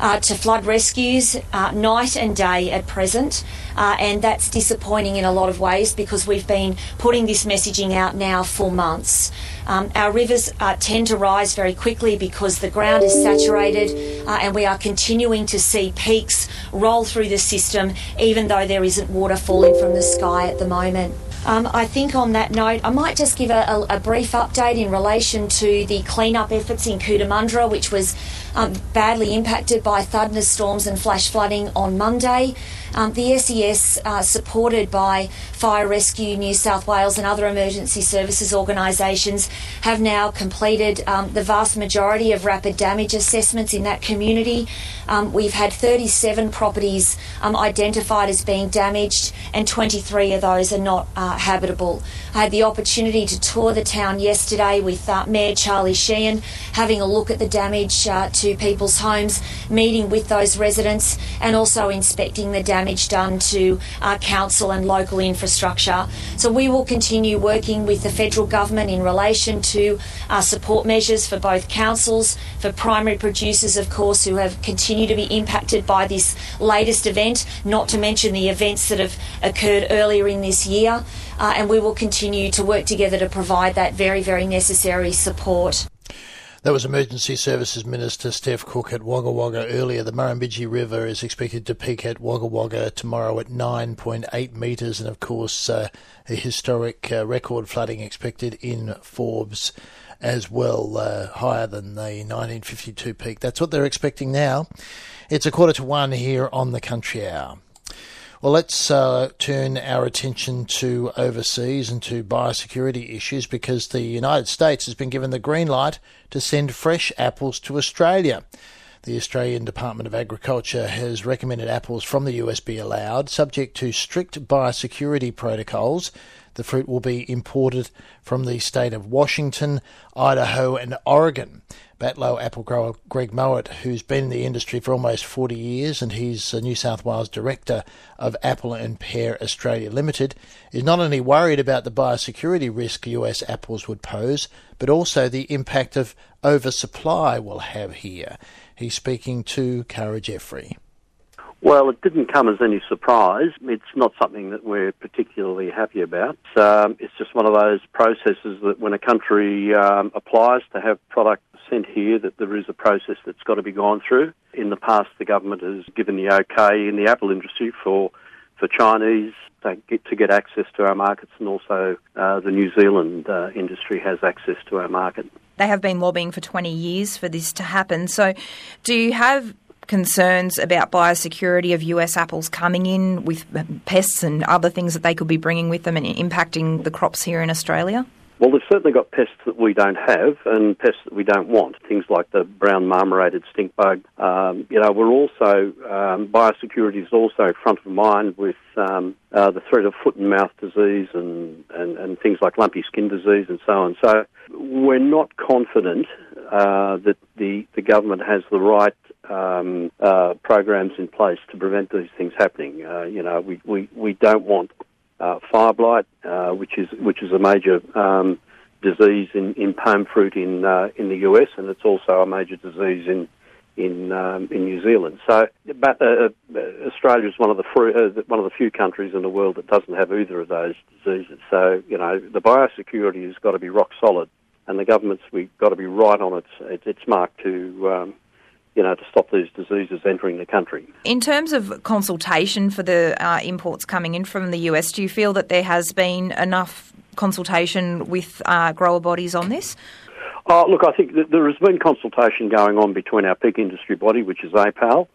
uh, to flood rescues uh, night and day at present, uh, and that's disappointing in a lot of ways because we've been putting this messaging out now for months. Um, our rivers uh, tend to rise very quickly because the ground is saturated, uh, and we are continuing to see peaks roll through the system, even though there isn't water falling from the sky at the moment. Um, I think on that note, I might just give a, a, a brief update in relation to the clean-up efforts in Cootamundra, which was um, badly impacted by thunderstorms and flash flooding on Monday. Um, the SES, uh, supported by Fire Rescue New South Wales and other emergency services organisations, have now completed um, the vast majority of rapid damage assessments in that community. Um, we've had 37 properties um, identified as being damaged, and 23 of those are not uh, habitable. I had the opportunity to tour the town yesterday with uh, Mayor Charlie Sheahan, having a look at the damage uh, to people's homes, meeting with those residents, and also inspecting the damage done to uh, council and local infrastructure. So we will continue working with the federal government in relation to uh, support measures for both councils, for primary producers, of course, who have continued to be impacted by this latest event, not to mention the events that have occurred earlier in this year. Uh, and we will continue to work together to provide that very, very necessary support. That was Emergency Services Minister Steph Cooke at Wagga Wagga earlier. The Murrumbidgee River is expected to peak at Wagga Wagga tomorrow at 9.8 metres, and of course, uh, a historic uh, record flooding expected in Forbes as well, uh, higher than the 1952 peak. That's what they're expecting now. It's a quarter to one here on the Country Hour. Well, let's uh, turn our attention to overseas and to biosecurity issues because the United States has been given the green light to send fresh apples to Australia. The Australian Department of Agriculture has recommended apples from the US be allowed, subject to strict biosecurity protocols. The fruit will be imported from the state of Washington, Idaho, and Oregon. Batlow apple grower Greg Mouat, who's been in the industry for almost 40 years and he's a New South Wales Director of Apple and Pear Australia Limited, is not only worried about the biosecurity risk US apples would pose, but also the impact of oversupply will have here. He's speaking to Cara Jeffery. Well, it didn't come as any surprise. It's not something that we're particularly happy about. Um, it's just one of those processes that when a country um, applies to have product sent here, that there is a process that's got to be gone through. In the past, the government has given the okay in the apple industry for for Chinese to get, to get access to our markets, and also uh, the New Zealand uh, industry has access to our market. They have been lobbying for 20 years for this to happen. So, do you have concerns about biosecurity of US apples coming in with pests and other things that they could be bringing with them and impacting the crops here in Australia? Well, they've certainly got pests that we don't have and pests that we don't want. Things like the brown marmorated stink bug. Um, you know, we're also, um, biosecurity is also front of mind with um, uh, the threat of foot and mouth disease and, and, and things like lumpy skin disease and so on. So we're not confident uh, that the, the government has the right um, uh, programs in place to prevent these things happening. Uh, you know, we, we, we don't want uh, fire blight, uh, which is which is a major um, disease in, in pome fruit in uh, in the US, and it's also a major disease in in um, in New Zealand. So, but uh, uh, Australia is one of the fr- uh, one of the few countries in the world that doesn't have either of those diseases. So, you know, the biosecurity has got to be rock solid, and the government's we've got to be right on its its mark to um, you know, to stop these diseases entering the country. In terms of consultation for the uh, imports coming in from the US, do you feel that there has been enough consultation with uh, grower bodies on this? Oh, look, I think that there has been consultation going on between our peak industry body, which is APAL,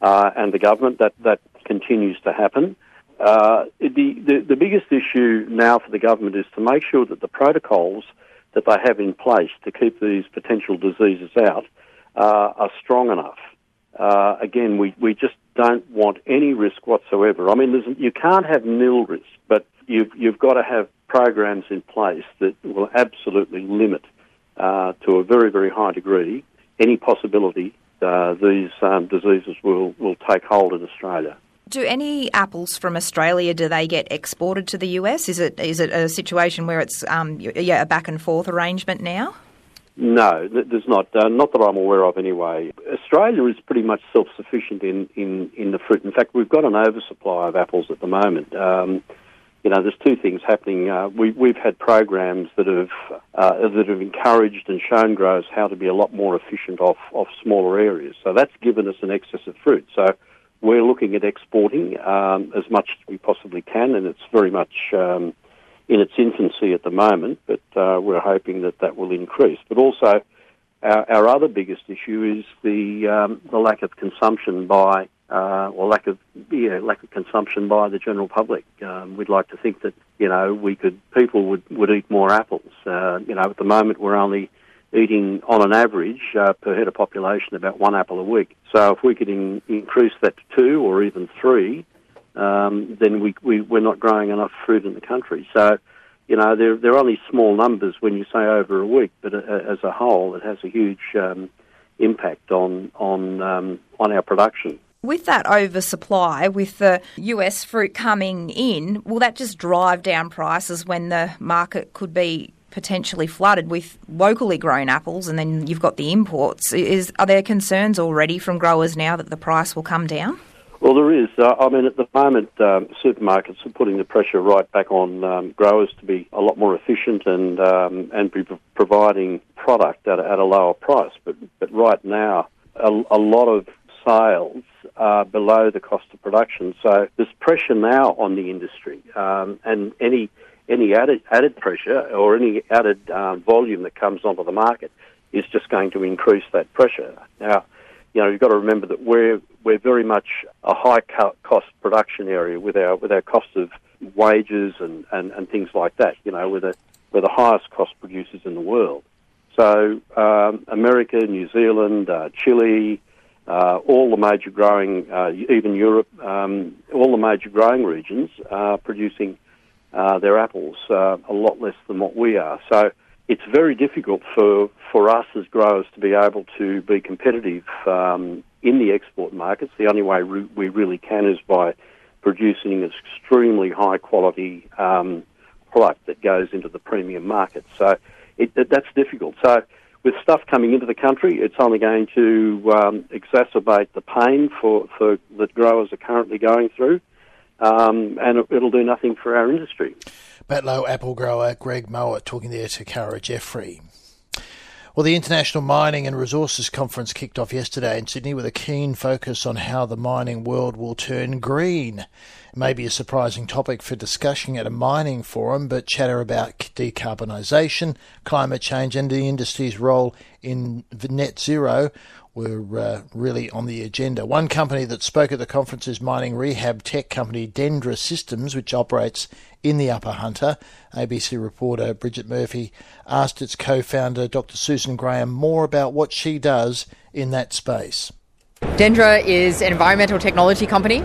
uh, and the government. That that continues to happen. Uh, the, the the biggest issue now for the government is to make sure that the protocols that they have in place to keep these potential diseases out uh, are strong enough. Uh, again, we, we just don't want any risk whatsoever. I mean, you can't have nil risk, but you've, you've got to have programs in place that will absolutely limit uh, to a very, very high degree any possibility uh, these um, diseases will, will take hold in Australia. Do any apples from Australia do they get exported to the US? Is it is it a situation where it's um, yeah a back and forth arrangement now? No, there's not. Uh, not that I'm aware of, anyway. Australia is pretty much self-sufficient in, in, in the fruit. In fact, we've got an oversupply of apples at the moment. Um, you know, there's two things happening. Uh, we, we've had programs that have uh, that have encouraged and shown growers how to be a lot more efficient off off smaller areas. So that's given us an excess of fruit. So we're looking at exporting um, as much as we possibly can, and it's very much um, in its infancy at the moment. But uh, we're hoping that that will increase. But also, our, our other biggest issue is the um, the lack of consumption by uh, or lack of yeah, lack of consumption by the general public. Um, we'd like to think that you know we could people would, would eat more apples. Uh, you know, at the moment we're only eating on an average uh, per head of population about one apple a week. So if we could in, increase that to two or even three, um, then we, we we're not growing enough fruit in the country. So. You know, they're, they're only small numbers when you say over a week, but uh, as a whole, it has a huge um, impact on on um, on our production. With that oversupply, with the US fruit coming in, will that just drive down prices when the market could be potentially flooded with locally grown apples and then you've got the imports? Is Are there concerns already from growers now that the price will come down? Well, there is. Uh, I mean, at the moment, um, supermarkets are putting the pressure right back on um, growers to be a lot more efficient and um, and be providing product at a, at a lower price. But but right now, a, a lot of sales are below the cost of production. So there's pressure now on the industry, um, and any any added added pressure or any added uh, volume that comes onto the market is just going to increase that pressure. Now, you know, you've got to remember that we're we're very much a high cost production area with our with our cost of wages and, and, and things like that. You know, we're the we're the highest cost producers in the world. So um, America, New Zealand, uh, Chile, uh, all the major growing, uh, even Europe, um, all the major growing regions are producing uh, their apples uh, a lot less than what we are. So it's very difficult for, for us as growers to be able to be competitive um, in the export markets. The only way we really can is by producing an extremely high quality um, product that goes into the premium market. So it, that's difficult. So with stuff coming into the country, it's only going to um, exacerbate the pain for, for that growers are currently going through, um, and it, will do nothing for our industry. Batlow apple grower Greg Mouat talking there to Cara Jeffery. Well, the International Mining and Resources Conference kicked off yesterday in Sydney with a keen focus on how the mining world will turn green. It may be a surprising topic for discussion at a mining forum, but chatter about decarbonisation, climate change, and the industry's role in net zero were uh, really on the agenda. One company that spoke at the conference is mining rehab tech company Dendra Systems, which operates in the Upper Hunter. ABC reporter Bridget Murphy asked its co founder, Dr. Susan Graham, more about what she does in that space. Dendra is an environmental technology company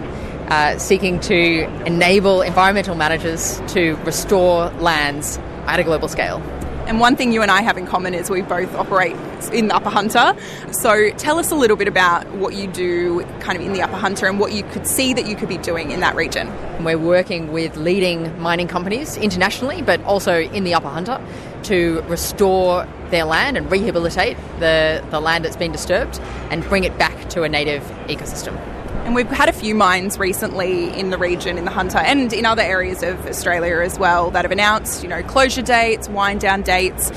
uh, seeking to enable environmental managers to restore lands at a global scale. And one thing you and I have in common is we both operate in the Upper Hunter. So tell us a little bit about what you do kind of in the Upper Hunter and what you could see that you could be doing in that region. We're working with leading mining companies internationally, but also in the Upper Hunter to restore their land and rehabilitate the, the land that's been disturbed and bring it back to a native ecosystem. And we've had a few mines recently in the region, in the Hunter, and in other areas of Australia as well, that have announced, you know, closure dates, wind down dates.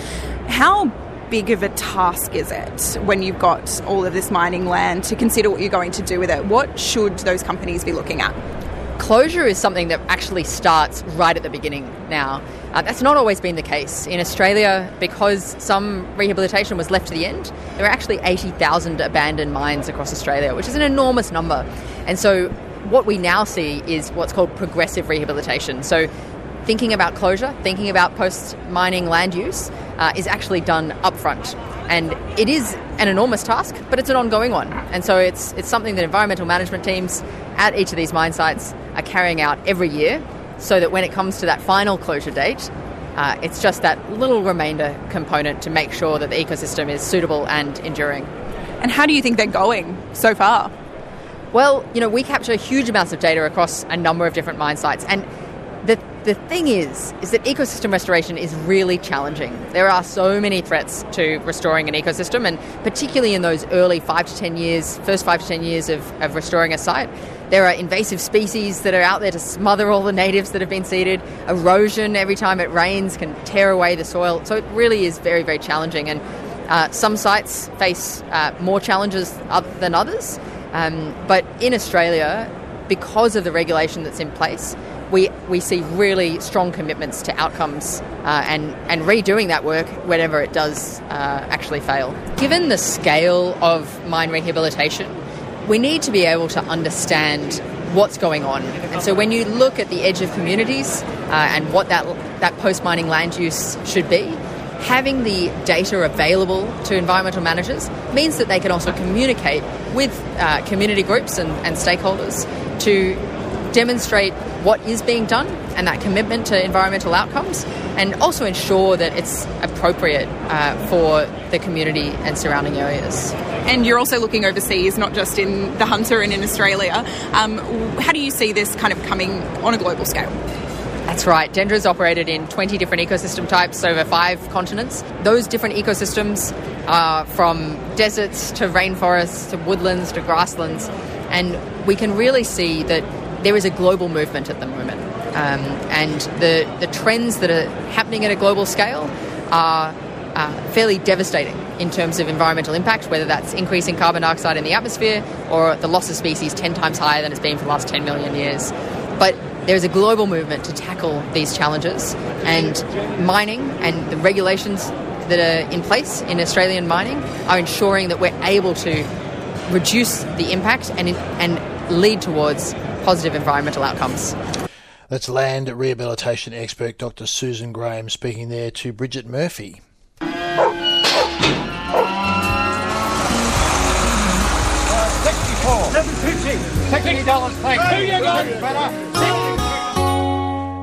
How big of a task is it when you've got all of this mining land to consider what you're going to do with it? What should those companies be looking at? Closure is something that actually starts right at the beginning now. Uh, that's not always been the case. In Australia, because some rehabilitation was left to the end, there are actually 80,000 abandoned mines across Australia, which is an enormous number. And so, what we now see is what's called progressive rehabilitation. So, thinking about closure, thinking about post mining land use, uh, is actually done upfront. And it is an enormous task, but it's an ongoing one. And so it's, it's something that environmental management teams at each of these mine sites are carrying out every year so that when it comes to that final closure date, uh, it's just that little remainder component to make sure that the ecosystem is suitable and enduring. And how do you think they're going so far? Well, you know, we capture huge amounts of data across a number of different mine sites, and the the thing is, is that ecosystem restoration is really challenging. There are so many threats to restoring an ecosystem, and particularly in those early five to ten years, first five to ten years of, of restoring a site. There are invasive species that are out there to smother all the natives that have been seeded. Erosion every time it rains can tear away the soil. So it really is very, very challenging. And uh, some sites face uh, more challenges than others. Um, but in Australia, because of the regulation that's in place, we, we see really strong commitments to outcomes uh, and, and redoing that work whenever it does uh, actually fail. Given the scale of mine rehabilitation, we need to be able to understand what's going on. And so when you look at the edge of communities uh, and what that, that post mining land use should be, having the data available to environmental managers means that they can also communicate with uh, community groups and, and stakeholders to demonstrate what is being done and that commitment to environmental outcomes, and also ensure that it's appropriate uh, for the community and surrounding areas. And you're also looking overseas, not just in the Hunter and in Australia. Um, how do you see this kind of coming on a global scale? That's right. Dendra's operated in 20 different ecosystem types over five continents. Those different ecosystems are from deserts to rainforests to woodlands to grasslands. And we can really see that there is a global movement at the moment. Um, and the, the trends that are happening at a global scale are uh, fairly devastating in terms of environmental impact, whether that's increasing carbon dioxide in the atmosphere or the loss of species 10 times higher than it's been for the last 10 million years. But there is a global movement to tackle these challenges, and mining and the regulations that are in place in Australian mining are ensuring that we're able to reduce the impact and, and lead towards positive environmental outcomes. That's land rehabilitation expert Dr. Susan Graham speaking there to Bridget Murphy.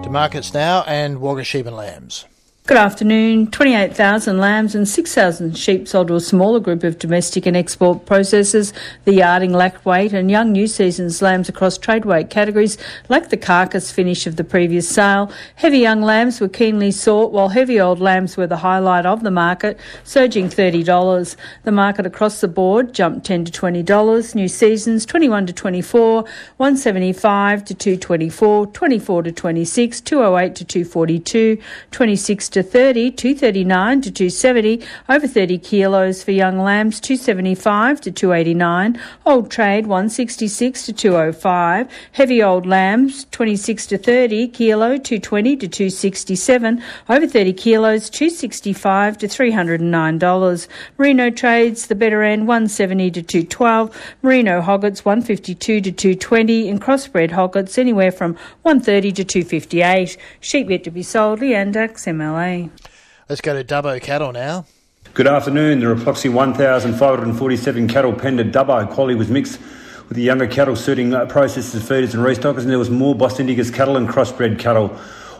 To markets now and Wagga sheep and lambs. Good afternoon. 28,000 lambs and 6,000 sheep sold to a smaller group of domestic and export processors. The yarding lacked weight and young new season's lambs across trade weight categories lacked the carcass finish of the previous sale. Heavy young lambs were keenly sought while heavy old lambs were the highlight of the market, surging $30. The market across the board jumped 10 to $20. New seasons 21 to 24, 175 to 224, 24 to 26, 208 to 242, 26 to 30, 239 to 270, over 30 kilos for young lambs, 275 to 289, old trade 166 to 205, heavy old lambs 26 to 30 kilo, 220 to 267, over 30 kilos 265 to 309 dollars. Merino trades the better end 170 to 212, merino hoggets 152 to 220, and crossbred hoggets anywhere from 130 to 258. Sheep yet to be sold, Leandax MLA. Let's go to Dubbo Cattle now. Good afternoon. There are approximately 1,547 cattle penned at Dubbo. Quality was mixed with the younger cattle suiting uh, processors, feeders, and restockers, and there was more Bos indicus cattle and crossbred cattle.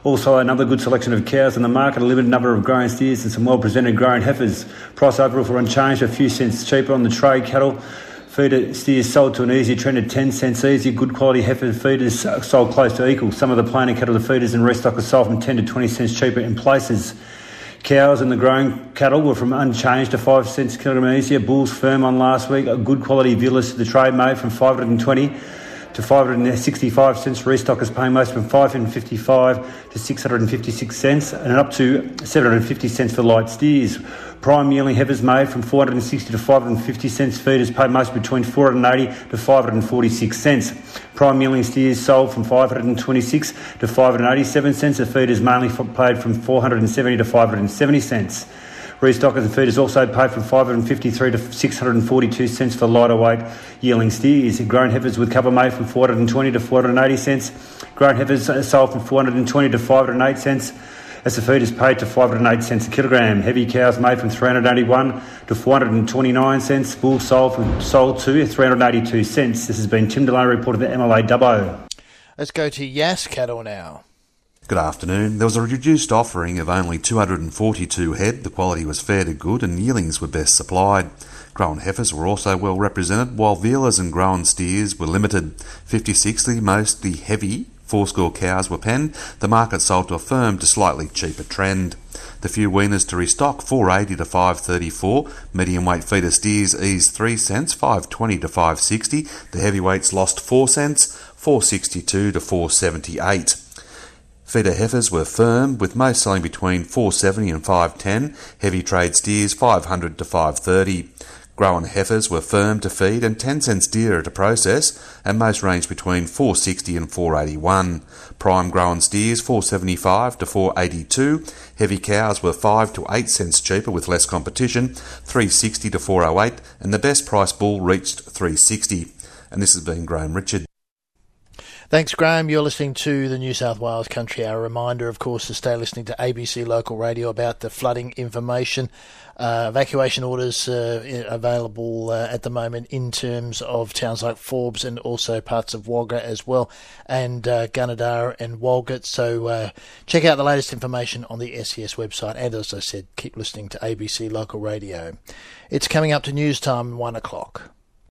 Also, another good selection of cows in the market, a limited number of growing steers, and some well presented growing heifers. Price overall for unchanged, a few cents cheaper on the trade cattle. Feeder steers sold to an easy trend at 10 cents easy. Good quality heifer feeders sold close to equal. Some of the plainer cattle, feeders and restockers sold from 10 to 20 cents cheaper in places. Cows and the growing cattle were from unchanged to 5 cents kilogram easier. Bulls firm on last week. A good quality vealers to the trade made from 520 to 565 cents. Restockers paying most from 555 to 656 cents and up to 750 cents for light steers. Prime yielding heifers made from 460 to 550 cents. Feeders paid most between 480 to 546 cents. Prime yielding steers sold from 526 to 587 cents. The feeders mainly paid from 470 to 570 cents. Restockers and feeders also paid from 553 to 642 cents for lighter weight yielding steers. Grown heifers with cover made from 420 to 480 cents. Grown heifers sold from 420 to 508 cents as the feed is paid to 508 cents a kilogram. Heavy cows made from 381 to 429 cents. Bulls sold from sold to 382 cents. This has been Tim Delay reported the MLA Dubbo. Let's go to Yass cattle now. Good afternoon. There was a reduced offering of only 242 head. The quality was fair to good and yearlings were best supplied. Grown heifers were also well represented, while vealers and grown steers were limited. 56 the most the heavy four-score cows were penned. The market sold to a firm to slightly cheaper trend. The few weaners to restock 480 to 534. Medium weight feeder steers eased 3 cents, 520 to 560. The heavyweights lost 4 cents, 462 to 478. Feeder heifers were firm, with most selling between 470 and 510. Heavy trade steers 500 to 530. Grown heifers were firm to feed and 10 cents dearer to process, and most ranged between 460 and 481. Prime grown steers 475 to 482. Heavy cows were 5 to 8 cents cheaper with less competition, 360 to 408, and the best price bull reached 360. And this has been Graham Richard. Thanks, Graham. You're listening to the New South Wales Country Hour. Reminder, of course, to stay listening to ABC Local Radio about the flooding information. Uh, evacuation orders uh, available uh, at the moment in terms of towns like Forbes and also parts of Wagga as well, and uh, Gunnedah and Walgett. So uh, check out the latest information on the SES website. And as I said, keep listening to ABC Local Radio. It's coming up to news time, one o'clock.